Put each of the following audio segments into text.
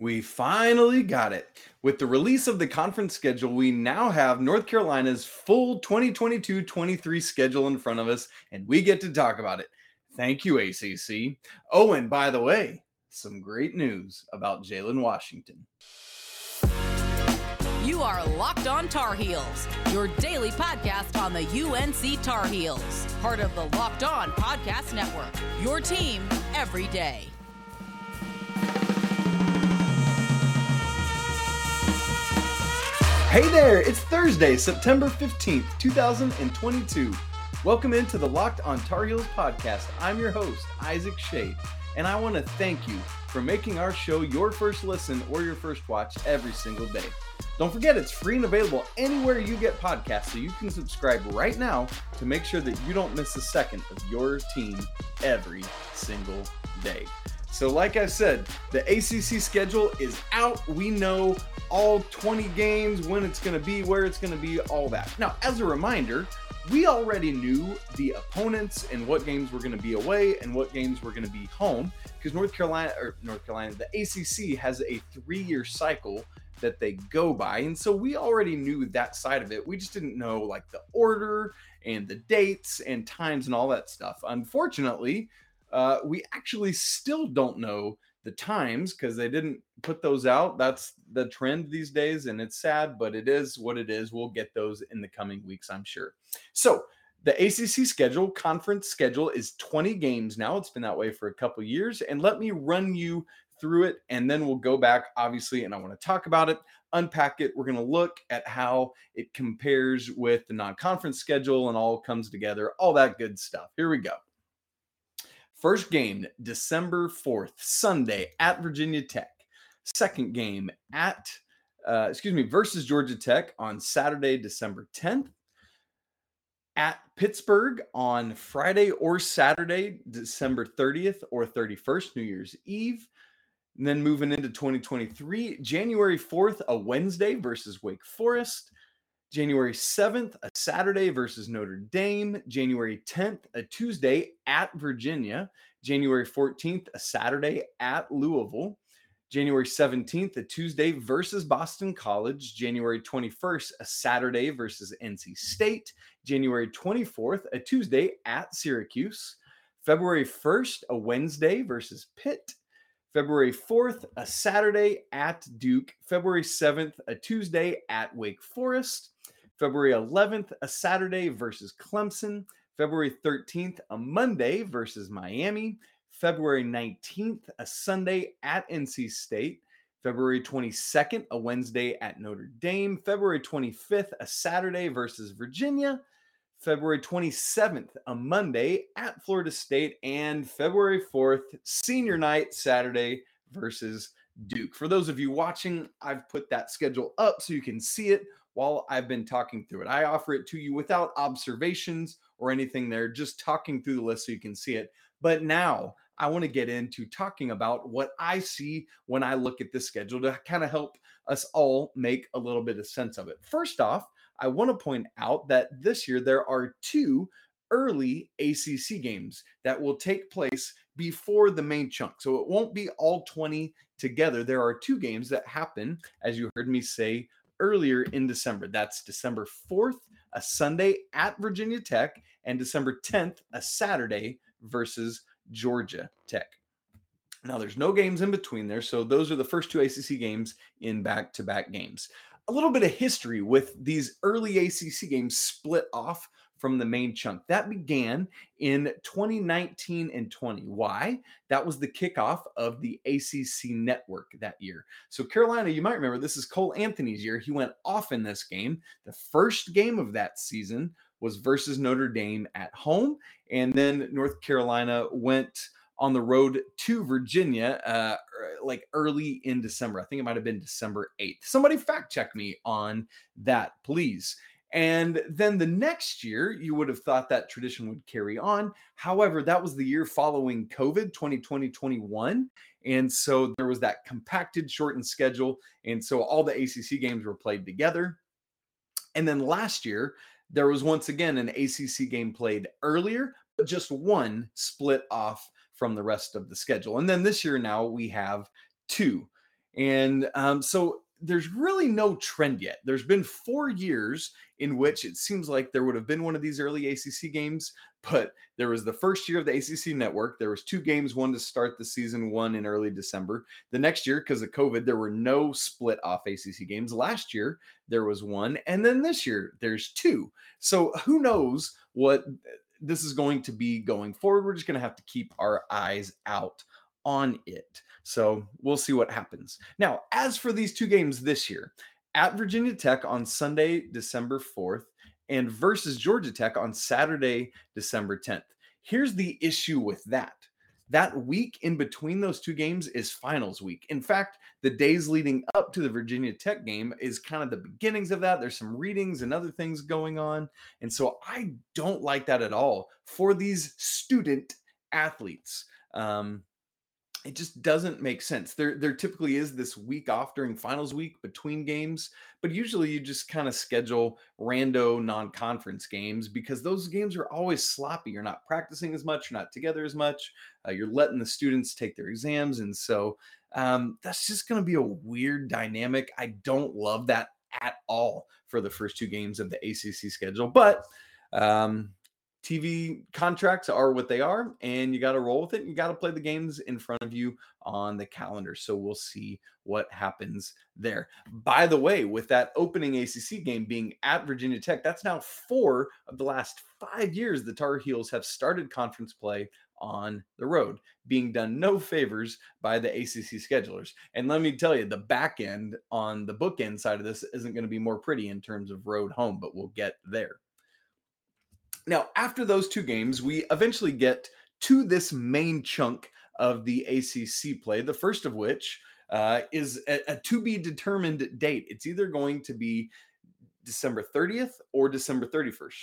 We finally got it. With the release of the conference schedule, we now have North Carolina's full 2022 23 schedule in front of us, and we get to talk about it. Thank you, ACC. Oh, and by the way, some great news about Jalen Washington. You are Locked On Tar Heels, your daily podcast on the UNC Tar Heels, part of the Locked On Podcast Network. Your team every day. Hey there, it's Thursday, September 15th, 2022. Welcome into the Locked on Tar Heels podcast. I'm your host, Isaac Schade, and I want to thank you for making our show your first listen or your first watch every single day. Don't forget, it's free and available anywhere you get podcasts, so you can subscribe right now to make sure that you don't miss a second of your team every single day. So, like I said, the ACC schedule is out. We know all 20 games, when it's going to be, where it's going to be, all that. Now, as a reminder, we already knew the opponents and what games were going to be away and what games were going to be home because North Carolina or North Carolina, the ACC has a three year cycle that they go by. And so we already knew that side of it. We just didn't know like the order and the dates and times and all that stuff. Unfortunately, uh, we actually still don't know the times because they didn't put those out. That's the trend these days, and it's sad, but it is what it is. We'll get those in the coming weeks, I'm sure. So, the ACC schedule, conference schedule, is 20 games now. It's been that way for a couple years. And let me run you through it, and then we'll go back, obviously, and I want to talk about it, unpack it. We're going to look at how it compares with the non conference schedule and all comes together, all that good stuff. Here we go. First game, December 4th, Sunday at Virginia Tech. Second game at, uh, excuse me, versus Georgia Tech on Saturday, December 10th. At Pittsburgh on Friday or Saturday, December 30th or 31st, New Year's Eve. And then moving into 2023, January 4th, a Wednesday versus Wake Forest. January 7th, a Saturday versus Notre Dame. January 10th, a Tuesday at Virginia. January 14th, a Saturday at Louisville. January 17th, a Tuesday versus Boston College. January 21st, a Saturday versus NC State. January 24th, a Tuesday at Syracuse. February 1st, a Wednesday versus Pitt. February 4th, a Saturday at Duke. February 7th, a Tuesday at Wake Forest. February 11th, a Saturday versus Clemson. February 13th, a Monday versus Miami. February 19th, a Sunday at NC State. February 22nd, a Wednesday at Notre Dame. February 25th, a Saturday versus Virginia. February 27th, a Monday at Florida State. And February 4th, senior night, Saturday versus Duke. For those of you watching, I've put that schedule up so you can see it while I've been talking through it. I offer it to you without observations or anything there, just talking through the list so you can see it. But now I want to get into talking about what I see when I look at this schedule to kind of help us all make a little bit of sense of it. First off, I want to point out that this year there are two early ACC games that will take place before the main chunk. So it won't be all 20 together. There are two games that happen, as you heard me say earlier in December. That's December 4th, a Sunday at Virginia Tech, and December 10th, a Saturday versus Georgia Tech. Now, there's no games in between there. So those are the first two ACC games in back to back games. A little bit of history with these early ACC games split off from the main chunk. That began in 2019 and 20. Why? That was the kickoff of the ACC network that year. So, Carolina, you might remember this is Cole Anthony's year. He went off in this game. The first game of that season was versus Notre Dame at home. And then North Carolina went on the road to Virginia, uh, er, like early in December. I think it might have been December 8th. Somebody fact check me on that, please. And then the next year, you would have thought that tradition would carry on. However, that was the year following COVID 2020 21. And so there was that compacted, shortened schedule. And so all the ACC games were played together. And then last year, there was once again an ACC game played earlier, but just one split off from the rest of the schedule. And then this year now we have two. And um, so there's really no trend yet. There's been four years in which it seems like there would have been one of these early ACC games, but there was the first year of the ACC network. There was two games, one to start the season, one in early December. The next year, because of COVID, there were no split off ACC games. Last year there was one, and then this year there's two. So who knows what this is going to be going forward? We're just going to have to keep our eyes out on it. So we'll see what happens. Now, as for these two games this year, at Virginia Tech on Sunday, December 4th, and versus Georgia Tech on Saturday, December 10th. Here's the issue with that. That week in between those two games is finals week. In fact, the days leading up to the Virginia Tech game is kind of the beginnings of that. There's some readings and other things going on. And so I don't like that at all for these student athletes. Um, it just doesn't make sense. There, there typically is this week off during finals week between games, but usually you just kind of schedule rando non-conference games because those games are always sloppy. You're not practicing as much, you're not together as much. Uh, you're letting the students take their exams, and so um, that's just going to be a weird dynamic. I don't love that at all for the first two games of the ACC schedule, but um, TV contracts are what they are, and you got to roll with it. You got to play the games in front of you on the calendar. So we'll see what happens there. By the way, with that opening ACC game being at Virginia Tech, that's now four of the last five years the Tar Heels have started conference play on the road, being done no favors by the ACC schedulers. And let me tell you, the back end on the bookend side of this isn't going to be more pretty in terms of road home, but we'll get there. Now, after those two games, we eventually get to this main chunk of the ACC play, the first of which uh, is a, a to be determined date. It's either going to be December 30th or December 31st.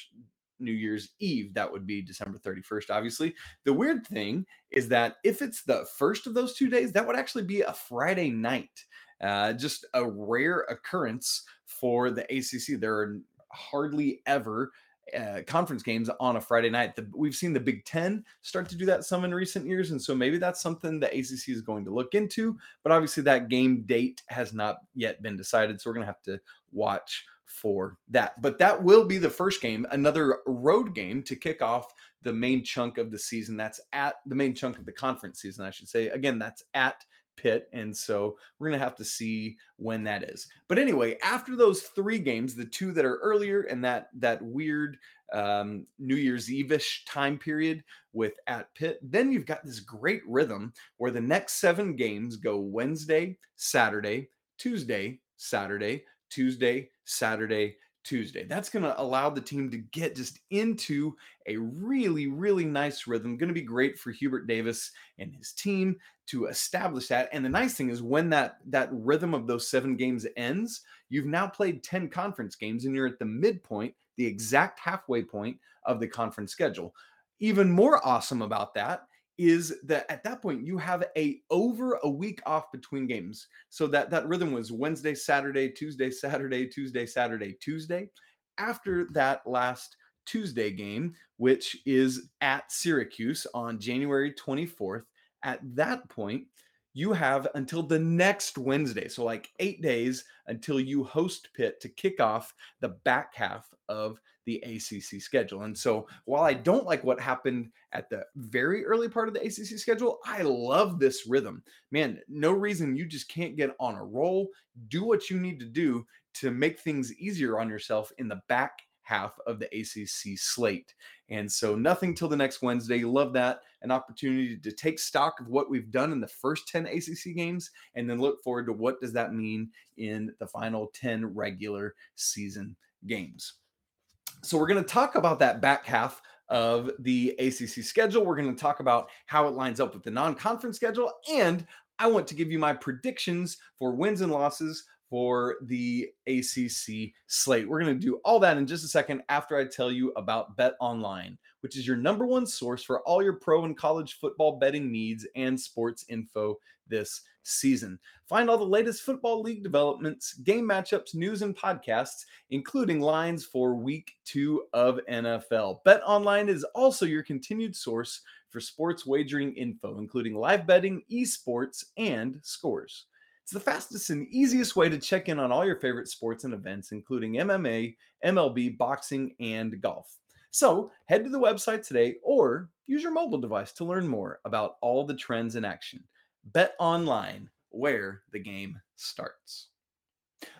New Year's Eve, that would be December 31st, obviously. The weird thing is that if it's the first of those two days, that would actually be a Friday night. Uh, just a rare occurrence for the ACC. There are hardly ever uh, conference games on a Friday night. The, we've seen the Big Ten start to do that some in recent years, and so maybe that's something the ACC is going to look into. But obviously, that game date has not yet been decided, so we're going to have to watch for that. But that will be the first game, another road game to kick off the main chunk of the season. That's at the main chunk of the conference season, I should say. Again, that's at Pitt. And so we're going to have to see when that is. But anyway, after those three games, the two that are earlier and that that weird um, New Year's Eve-ish time period with at Pitt, then you've got this great rhythm where the next seven games go Wednesday, Saturday, Tuesday, Saturday, Tuesday, Saturday, Tuesday. That's going to allow the team to get just into a really, really nice rhythm. Going to be great for Hubert Davis and his team to establish that. And the nice thing is when that that rhythm of those seven games ends, you've now played 10 conference games and you're at the midpoint, the exact halfway point of the conference schedule. Even more awesome about that is that at that point you have a over a week off between games so that that rhythm was wednesday saturday tuesday saturday tuesday saturday tuesday after that last tuesday game which is at syracuse on january 24th at that point you have until the next wednesday so like eight days until you host pitt to kick off the back half of the ACC schedule. And so while I don't like what happened at the very early part of the ACC schedule, I love this rhythm. Man, no reason you just can't get on a roll. Do what you need to do to make things easier on yourself in the back half of the ACC slate. And so nothing till the next Wednesday. Love that. An opportunity to take stock of what we've done in the first 10 ACC games and then look forward to what does that mean in the final 10 regular season games. So we're going to talk about that back half of the ACC schedule. We're going to talk about how it lines up with the non-conference schedule and I want to give you my predictions for wins and losses for the ACC slate. We're going to do all that in just a second after I tell you about Bet Online, which is your number one source for all your pro and college football betting needs and sports info this season. Find all the latest football league developments, game matchups, news, and podcasts, including lines for week two of NFL. Bet Online is also your continued source for sports wagering info, including live betting, esports, and scores. It's the fastest and easiest way to check in on all your favorite sports and events, including MMA, MLB, boxing, and golf. So head to the website today or use your mobile device to learn more about all the trends in action. Bet online, where the game starts.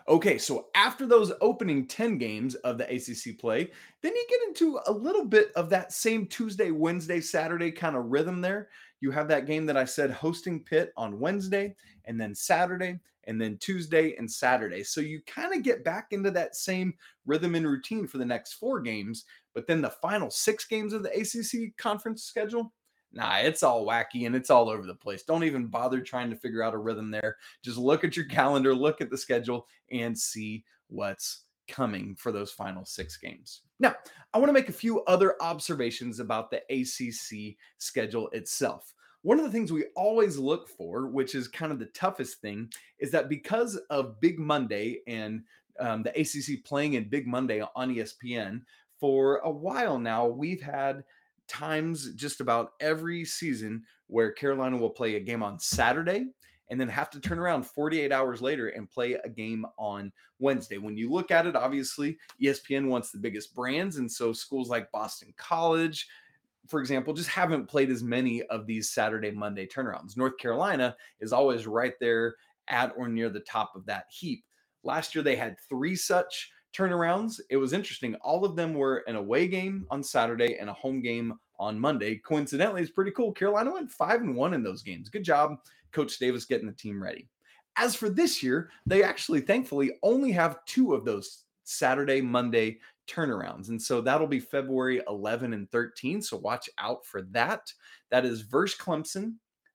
Okay, so after those opening 10 games of the ACC play, then you get into a little bit of that same Tuesday, Wednesday, Saturday kind of rhythm there. You have that game that I said hosting Pitt on Wednesday, and then Saturday, and then Tuesday and Saturday. So you kind of get back into that same rhythm and routine for the next four games. But then the final six games of the ACC conference schedule, nah, it's all wacky and it's all over the place. Don't even bother trying to figure out a rhythm there. Just look at your calendar, look at the schedule, and see what's coming for those final six games. Now, I want to make a few other observations about the ACC schedule itself. One of the things we always look for, which is kind of the toughest thing, is that because of Big Monday and um, the ACC playing in Big Monday on ESPN, for a while now, we've had times just about every season where Carolina will play a game on Saturday and then have to turn around 48 hours later and play a game on Wednesday. When you look at it, obviously, ESPN wants the biggest brands. And so schools like Boston College, for example, just haven't played as many of these Saturday, Monday turnarounds. North Carolina is always right there at or near the top of that heap. Last year, they had three such turnarounds. It was interesting. All of them were an away game on Saturday and a home game on Monday. Coincidentally, it's pretty cool. Carolina went five and one in those games. Good job, Coach Davis, getting the team ready. As for this year, they actually, thankfully, only have two of those Saturday, Monday turnarounds. And so that'll be February 11 and 13. So watch out for that. That is versus Clemson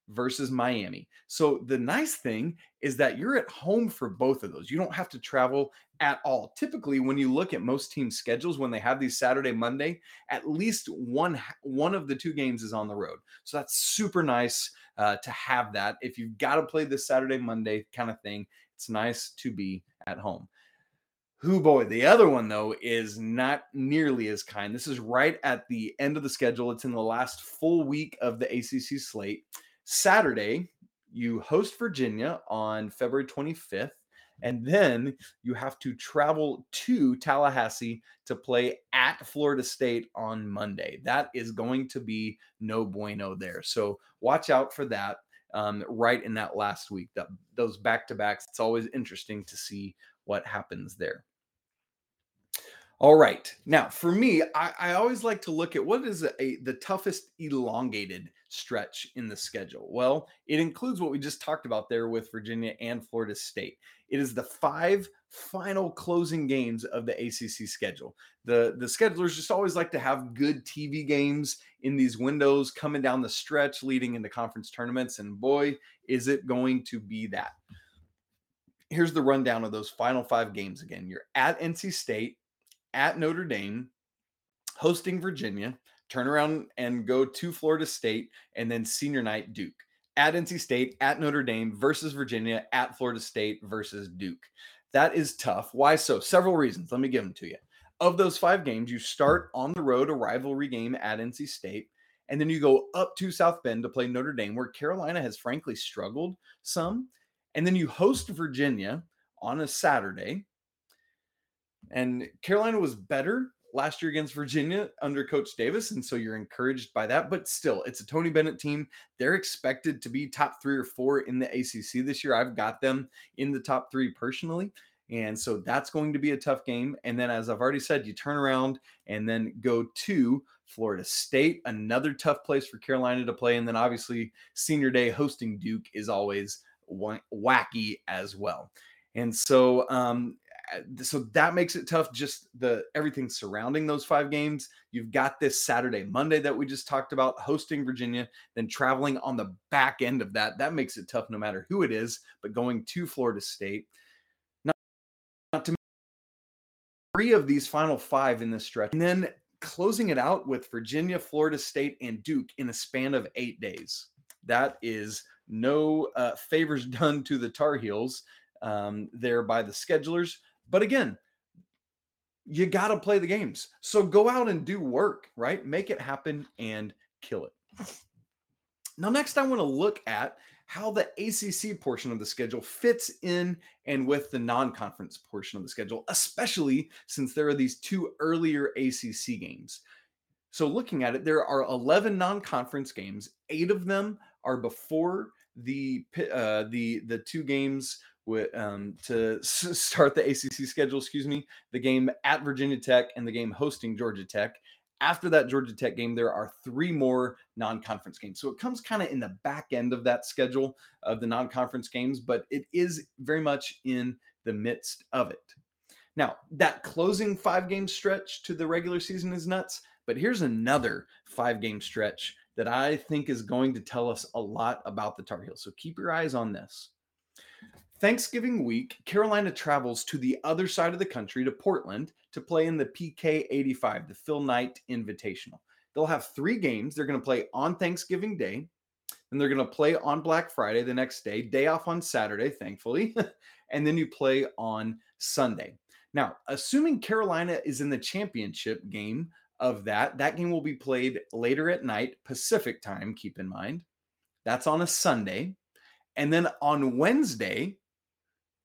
versus Miami. So the nice thing is that you're at home for both of those. You don't have to travel at all. Typically when you look at most team schedules when they have these Saturday Monday, at least one one of the two games is on the road. So that's super nice uh, to have that. If you've got to play this Saturday Monday kind of thing, it's nice to be at home. Who boy, the other one though is not nearly as kind. This is right at the end of the schedule. It's in the last full week of the ACC slate. Saturday, you host Virginia on February 25th, and then you have to travel to Tallahassee to play at Florida State on Monday. That is going to be no bueno there. So watch out for that. Um, right in that last week, that those back to backs. It's always interesting to see what happens there. All right. Now, for me, I, I, always like to look at what is a, a, the toughest elongated stretch in the schedule. Well, it includes what we just talked about there with Virginia and Florida State. It is the five final closing games of the ACC schedule. The the schedulers just always like to have good TV games in these windows coming down the stretch leading into conference tournaments and boy, is it going to be that. Here's the rundown of those final 5 games again. You're at NC State, at Notre Dame, hosting Virginia, turn around and go to Florida State, and then senior night Duke. At NC State, at Notre Dame versus Virginia, at Florida State versus Duke. That is tough. Why so? Several reasons. Let me give them to you. Of those five games, you start on the road, a rivalry game at NC State, and then you go up to South Bend to play Notre Dame, where Carolina has frankly struggled some. And then you host Virginia on a Saturday. And Carolina was better last year against Virginia under Coach Davis. And so you're encouraged by that. But still, it's a Tony Bennett team. They're expected to be top three or four in the ACC this year. I've got them in the top three personally. And so that's going to be a tough game. And then, as I've already said, you turn around and then go to Florida State, another tough place for Carolina to play. And then, obviously, senior day hosting Duke is always wacky as well. And so, um, so that makes it tough just the everything surrounding those five games. You've got this saturday monday that we just talked about hosting virginia then traveling on the back end of that. That makes it tough no matter who it is but going to florida state. Not, not to three of these final five in this stretch and then closing it out with virginia florida state and duke in a span of eight days. That is no uh, favors done to the tar heels um, there by the schedulers but again, you got to play the games. So go out and do work, right? Make it happen and kill it. Now, next, I want to look at how the ACC portion of the schedule fits in and with the non conference portion of the schedule, especially since there are these two earlier ACC games. So, looking at it, there are 11 non conference games, eight of them are before the uh, the the two games with, um, to s- start the ACC schedule. Excuse me, the game at Virginia Tech and the game hosting Georgia Tech. After that Georgia Tech game, there are three more non-conference games. So it comes kind of in the back end of that schedule of the non-conference games, but it is very much in the midst of it. Now, that closing five game stretch to the regular season is nuts, but here's another five game stretch that I think is going to tell us a lot about the Tar Heels. So keep your eyes on this. Thanksgiving week, Carolina travels to the other side of the country to Portland to play in the PK 85, the Phil Knight Invitational. They'll have three games. They're going to play on Thanksgiving Day, and they're going to play on Black Friday the next day, day off on Saturday, thankfully, and then you play on Sunday. Now, assuming Carolina is in the championship game of that, that game will be played later at night, Pacific time, keep in mind. That's on a Sunday. And then on Wednesday,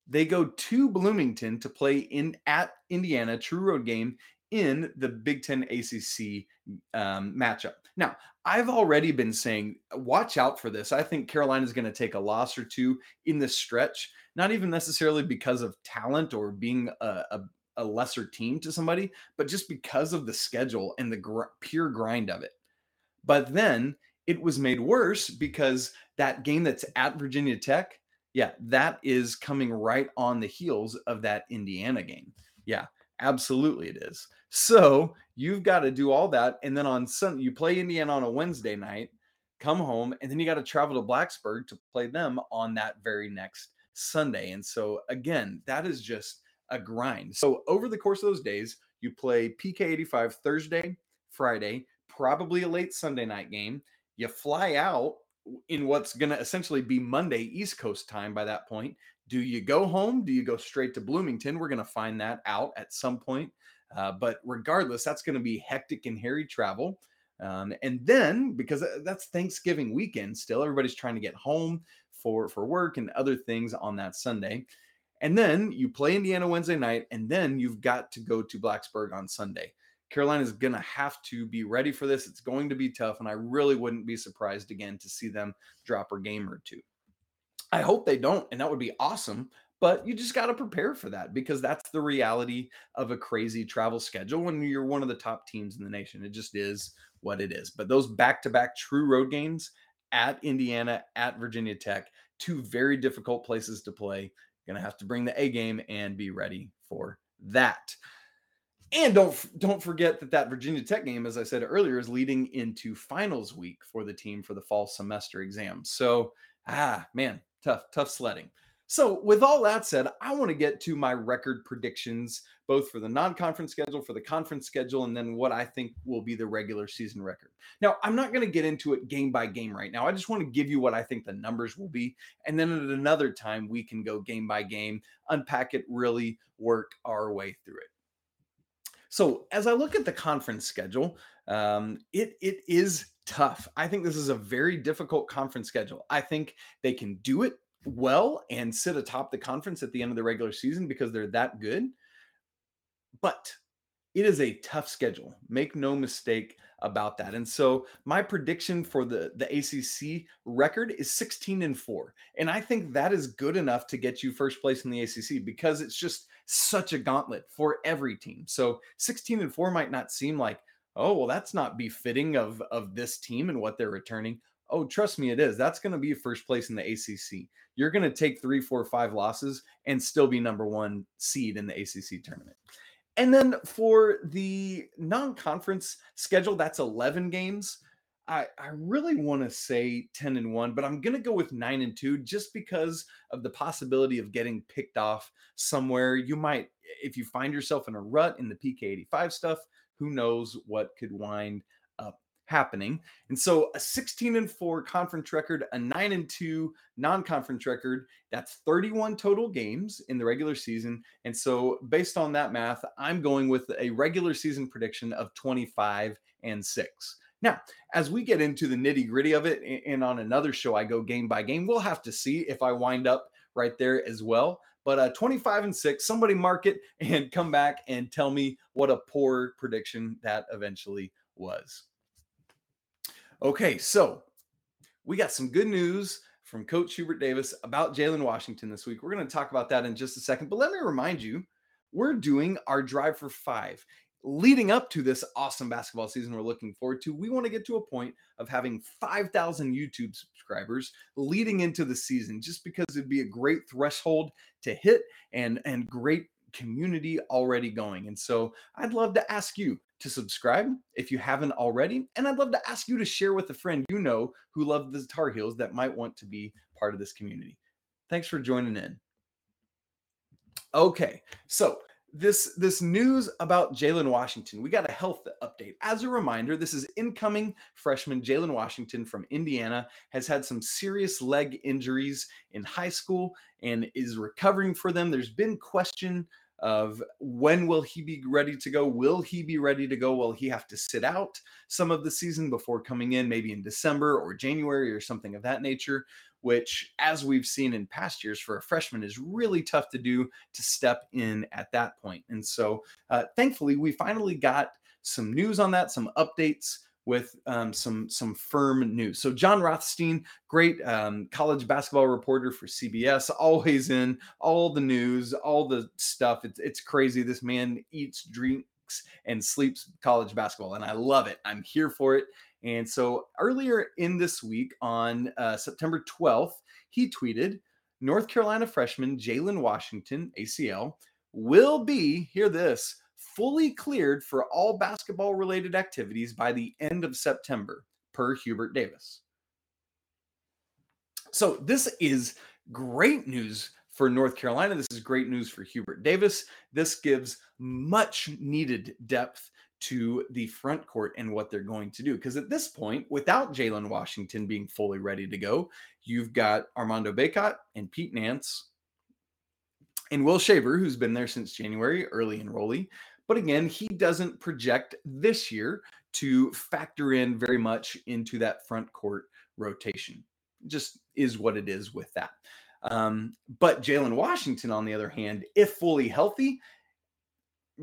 they go to Bloomington to play in at Indiana, true road game in the Big Ten ACC um, matchup. Now, I've already been saying, watch out for this. I think Carolina is going to take a loss or two in the stretch, not even necessarily because of talent or being a, a, a lesser team to somebody, but just because of the schedule and the gr- pure grind of it. But then it was made worse because that game that's at Virginia Tech yeah, that is coming right on the heels of that Indiana game. Yeah, absolutely it is. So you've got to do all that. And then on Sunday, you play Indiana on a Wednesday night, come home, and then you got to travel to Blacksburg to play them on that very next Sunday. And so, again, that is just a grind. So, over the course of those days, you play PK 85 Thursday, Friday, probably a late Sunday night game. You fly out in what's going to essentially be Monday East Coast time by that point. Do you go home? Do you go straight to Bloomington? We're going to find that out at some point. Uh, but regardless, that's going to be hectic and hairy travel. Um, and then because uh, that's Thanksgiving weekend still, everybody's trying to get home for for work and other things on that Sunday. And then you play Indiana Wednesday night, and then you've got to go to Blacksburg on Sunday. Carolina is going to have to be ready for this. It's going to be tough, and I really wouldn't be surprised again to see them drop a game or two. I hope they don't, and that would be awesome. But you just got to prepare for that because that's the reality of a crazy travel schedule when you're one of the top teams in the nation. It just is what it is. But those back to back true road games at Indiana, at Virginia Tech, two very difficult places to play. Going to have to bring the A game and be ready for that. And don't don't forget that that Virginia Tech game, as I said earlier, is leading into finals week for the team for the fall semester exams. So, ah, man, tough, tough sledding. So, with all that said, I want to get to my record predictions, both for the non conference schedule, for the conference schedule, and then what I think will be the regular season record. Now, I'm not going to get into it game by game right now. I just want to give you what I think the numbers will be. And then at another time, we can go game by game, unpack it, really work our way through it. So as I look at the conference schedule, um, it it is tough. I think this is a very difficult conference schedule. I think they can do it well and sit atop the conference at the end of the regular season because they're that good. But it is a tough schedule. Make no mistake about that. And so my prediction for the the ACC record is 16 and 4. And I think that is good enough to get you first place in the ACC because it's just such a gauntlet for every team. So 16 and 4 might not seem like, "Oh, well that's not befitting of of this team and what they're returning." Oh, trust me, it is. That's going to be first place in the ACC. You're going to take three, four, five losses and still be number one seed in the ACC tournament. And then for the non conference schedule, that's 11 games. I, I really want to say 10 and 1, but I'm going to go with 9 and 2 just because of the possibility of getting picked off somewhere. You might, if you find yourself in a rut in the PK 85 stuff, who knows what could wind happening. And so a 16 and 4 conference record, a 9 and 2 non-conference record, that's 31 total games in the regular season. And so based on that math, I'm going with a regular season prediction of 25 and 6. Now, as we get into the nitty gritty of it, and on another show, I go game by game, we'll have to see if I wind up right there as well. But uh, 25 and 6, somebody mark it and come back and tell me what a poor prediction that eventually was. Okay, so we got some good news from Coach Hubert Davis about Jalen Washington this week. We're going to talk about that in just a second. But let me remind you, we're doing our drive for five leading up to this awesome basketball season we're looking forward to, we want to get to a point of having 5,000 YouTube subscribers leading into the season, just because it'd be a great threshold to hit and and great community already going. And so I'd love to ask you to subscribe if you haven't already. And I'd love to ask you to share with a friend you know who loves the Tar Heels that might want to be part of this community. Thanks for joining in. Okay, so this this news about Jalen Washington. We got a health update. As a reminder, this is incoming freshman Jalen Washington from Indiana has had some serious leg injuries in high school and is recovering for them. There's been question of when will he be ready to go? Will he be ready to go? Will he have to sit out some of the season before coming in, maybe in December or January or something of that nature? which, as we've seen in past years for a freshman, is really tough to do to step in at that point. And so, uh, thankfully, we finally got some news on that, some updates with um, some some firm news. So Jon Rothstein, great um, college basketball reporter for CBS, always in all the news, all the stuff. It's it's crazy. This man eats, drinks, and sleeps college basketball, and I love it. I'm here for it. And so earlier in this week, on uh, September 12th, he tweeted North Carolina freshman Jalen Washington, ACL, will be, hear this, fully cleared for all basketball related activities by the end of September, per Hubert Davis. So this is great news for North Carolina. This is great news for Hubert Davis. This gives much needed depth to the front court and what they're going to do. Because at this point, without Jalen Washington being fully ready to go, you've got Armando Bacot and Pete Nance and Will Shaver, who's been there since January, early enrollee. But again, he doesn't project this year to factor in very much into that front court rotation. Just is what it is with that. Um, but Jalen Washington, on the other hand, if fully healthy,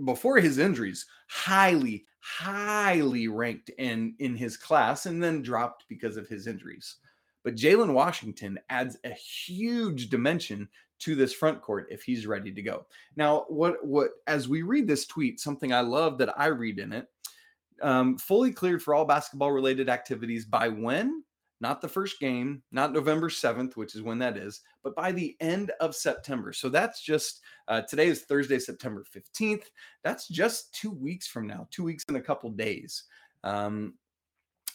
before his injuries, highly, highly ranked in in his class, and then dropped because of his injuries. But Jalen Washington adds a huge dimension to this front court if he's ready to go. Now, what what as we read this tweet, something I love that I read in it, um, fully cleared for all basketball related activities by when? not the first game, not November 7th, which is when that is, but by the end of September. So that's just uh, today is Thursday, September 15th. That's just two weeks from now, two weeks and a couple days um,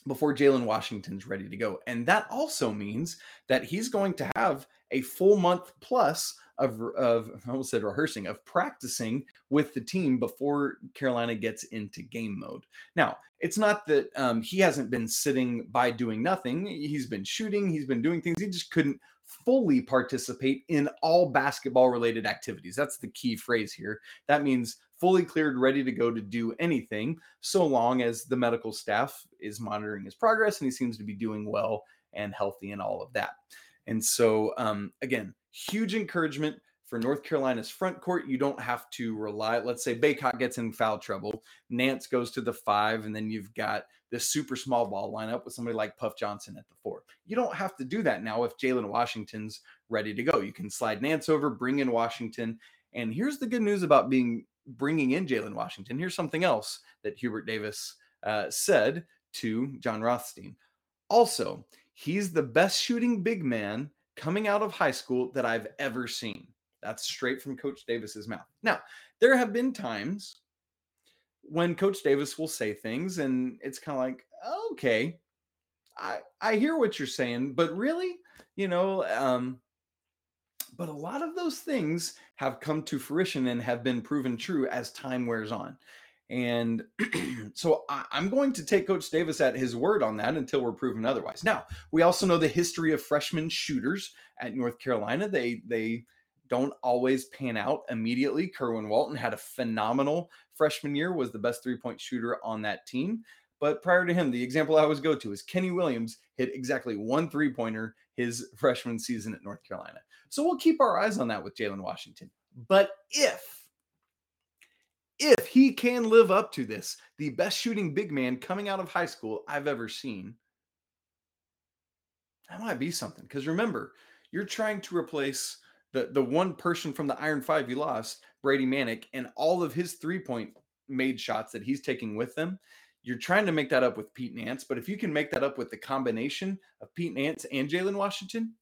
before Jalen Washington's ready to go. And that also means that he's going to have a full month plus of, of I almost said rehearsing, of practicing with the team before Carolina gets into game mode. Now, it's not that um, he hasn't been sitting by doing nothing. He's been shooting, he's been doing things. He just couldn't fully participate in all basketball related activities. That's the key phrase here. That means fully cleared, ready to go to do anything, so long as the medical staff is monitoring his progress and he seems to be doing well and healthy and all of that. And so, um, again, huge encouragement for North Carolina's front court. You don't have to rely. Let's say Bacot gets in foul trouble, Nance goes to the five, and then you've got this super small ball lineup with somebody like Puff Johnson at the four. You don't have to do that now if Jalen Washington's ready to go. You can slide Nance over, bring in Washington. And here's the good news about being bringing in Jalen Washington. Here's something else that Hubert Davis uh, said to Jon Rothstein. Also, he's the best shooting big man coming out of high school that I've ever seen. That's straight from Coach Davis's mouth. Now, there have been times when Coach Davis will say things, and it's kind of like, okay, I I hear what you're saying, but really, you know, um, but a lot of those things have come to fruition and have been proven true as time wears on. And so I, am going to take Coach Davis at his word on that until we're proven otherwise. Now, we also know the history of freshman shooters at North Carolina. They they don't always pan out immediately. Kerwin Walton had a phenomenal freshman year, was the best three-point shooter on that team. But prior to him, the example I always go to is Kenny Williams hit exactly one three pointer his freshman season at North Carolina. So we'll keep our eyes on that with Jalen Washington. But if, if he can live up to this, the best shooting big man coming out of high school I've ever seen, that might be something. Because remember, you're trying to replace the, the one person from the Iron Five you lost, Brady Manek, and all of his three point made shots that he's taking with them. You're trying to make that up with Pete Nance, but if you can make that up with the combination of Pete Nance and Jalen Washington,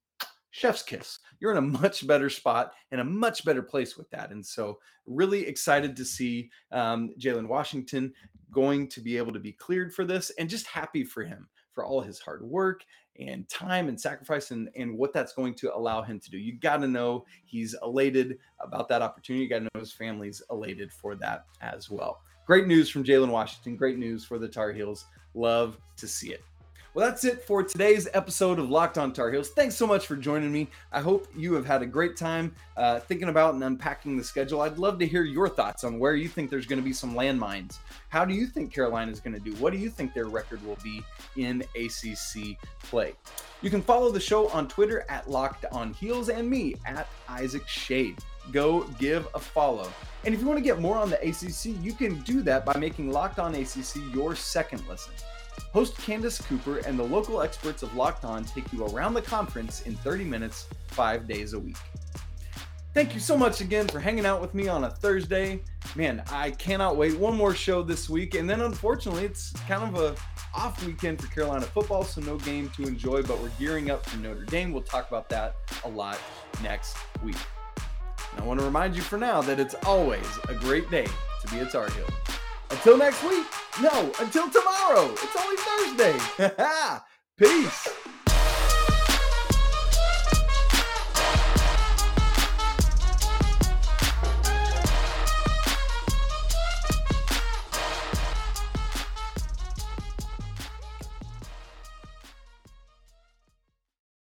chef's kiss. You're in a much better spot and a much better place with that. And so, really excited to see um, Jalen Washington going to be able to be cleared for this and just happy for him for all his hard work and time and sacrifice and, and what that's going to allow him to do. You got to know he's elated about that opportunity. You got to know his family's elated for that as well. Great news from Jalen Washington. Great news for the Tar Heels. Love to see it. Well, that's it for today's episode of Locked On Tar Heels. Thanks so much for joining me. I hope you have had a great time uh, thinking about and unpacking the schedule. I'd love to hear your thoughts on where you think there's going to be some landmines. How do you think Carolina is going to do? What do you think their record will be in ACC play? You can follow the show on Twitter at Locked On Heels and me at Isaac Schade. Go give a follow. And if you want to get more on the ACC, you can do that by making Locked On ACC your second listen. Host Candace Cooper and the local experts of Locked On take you around the conference in 30 minutes, five days a week. Thank you so much again for hanging out with me on a Thursday. Man, I cannot wait. One more show this week, and then unfortunately, it's kind of a off weekend for Carolina football, so no game to enjoy. But we're gearing up for Notre Dame. We'll talk about that a lot next week. And I want to remind you for now that it's always a great day to be a Tar Heel. Until next week. No, until tomorrow. It's only Thursday. Peace.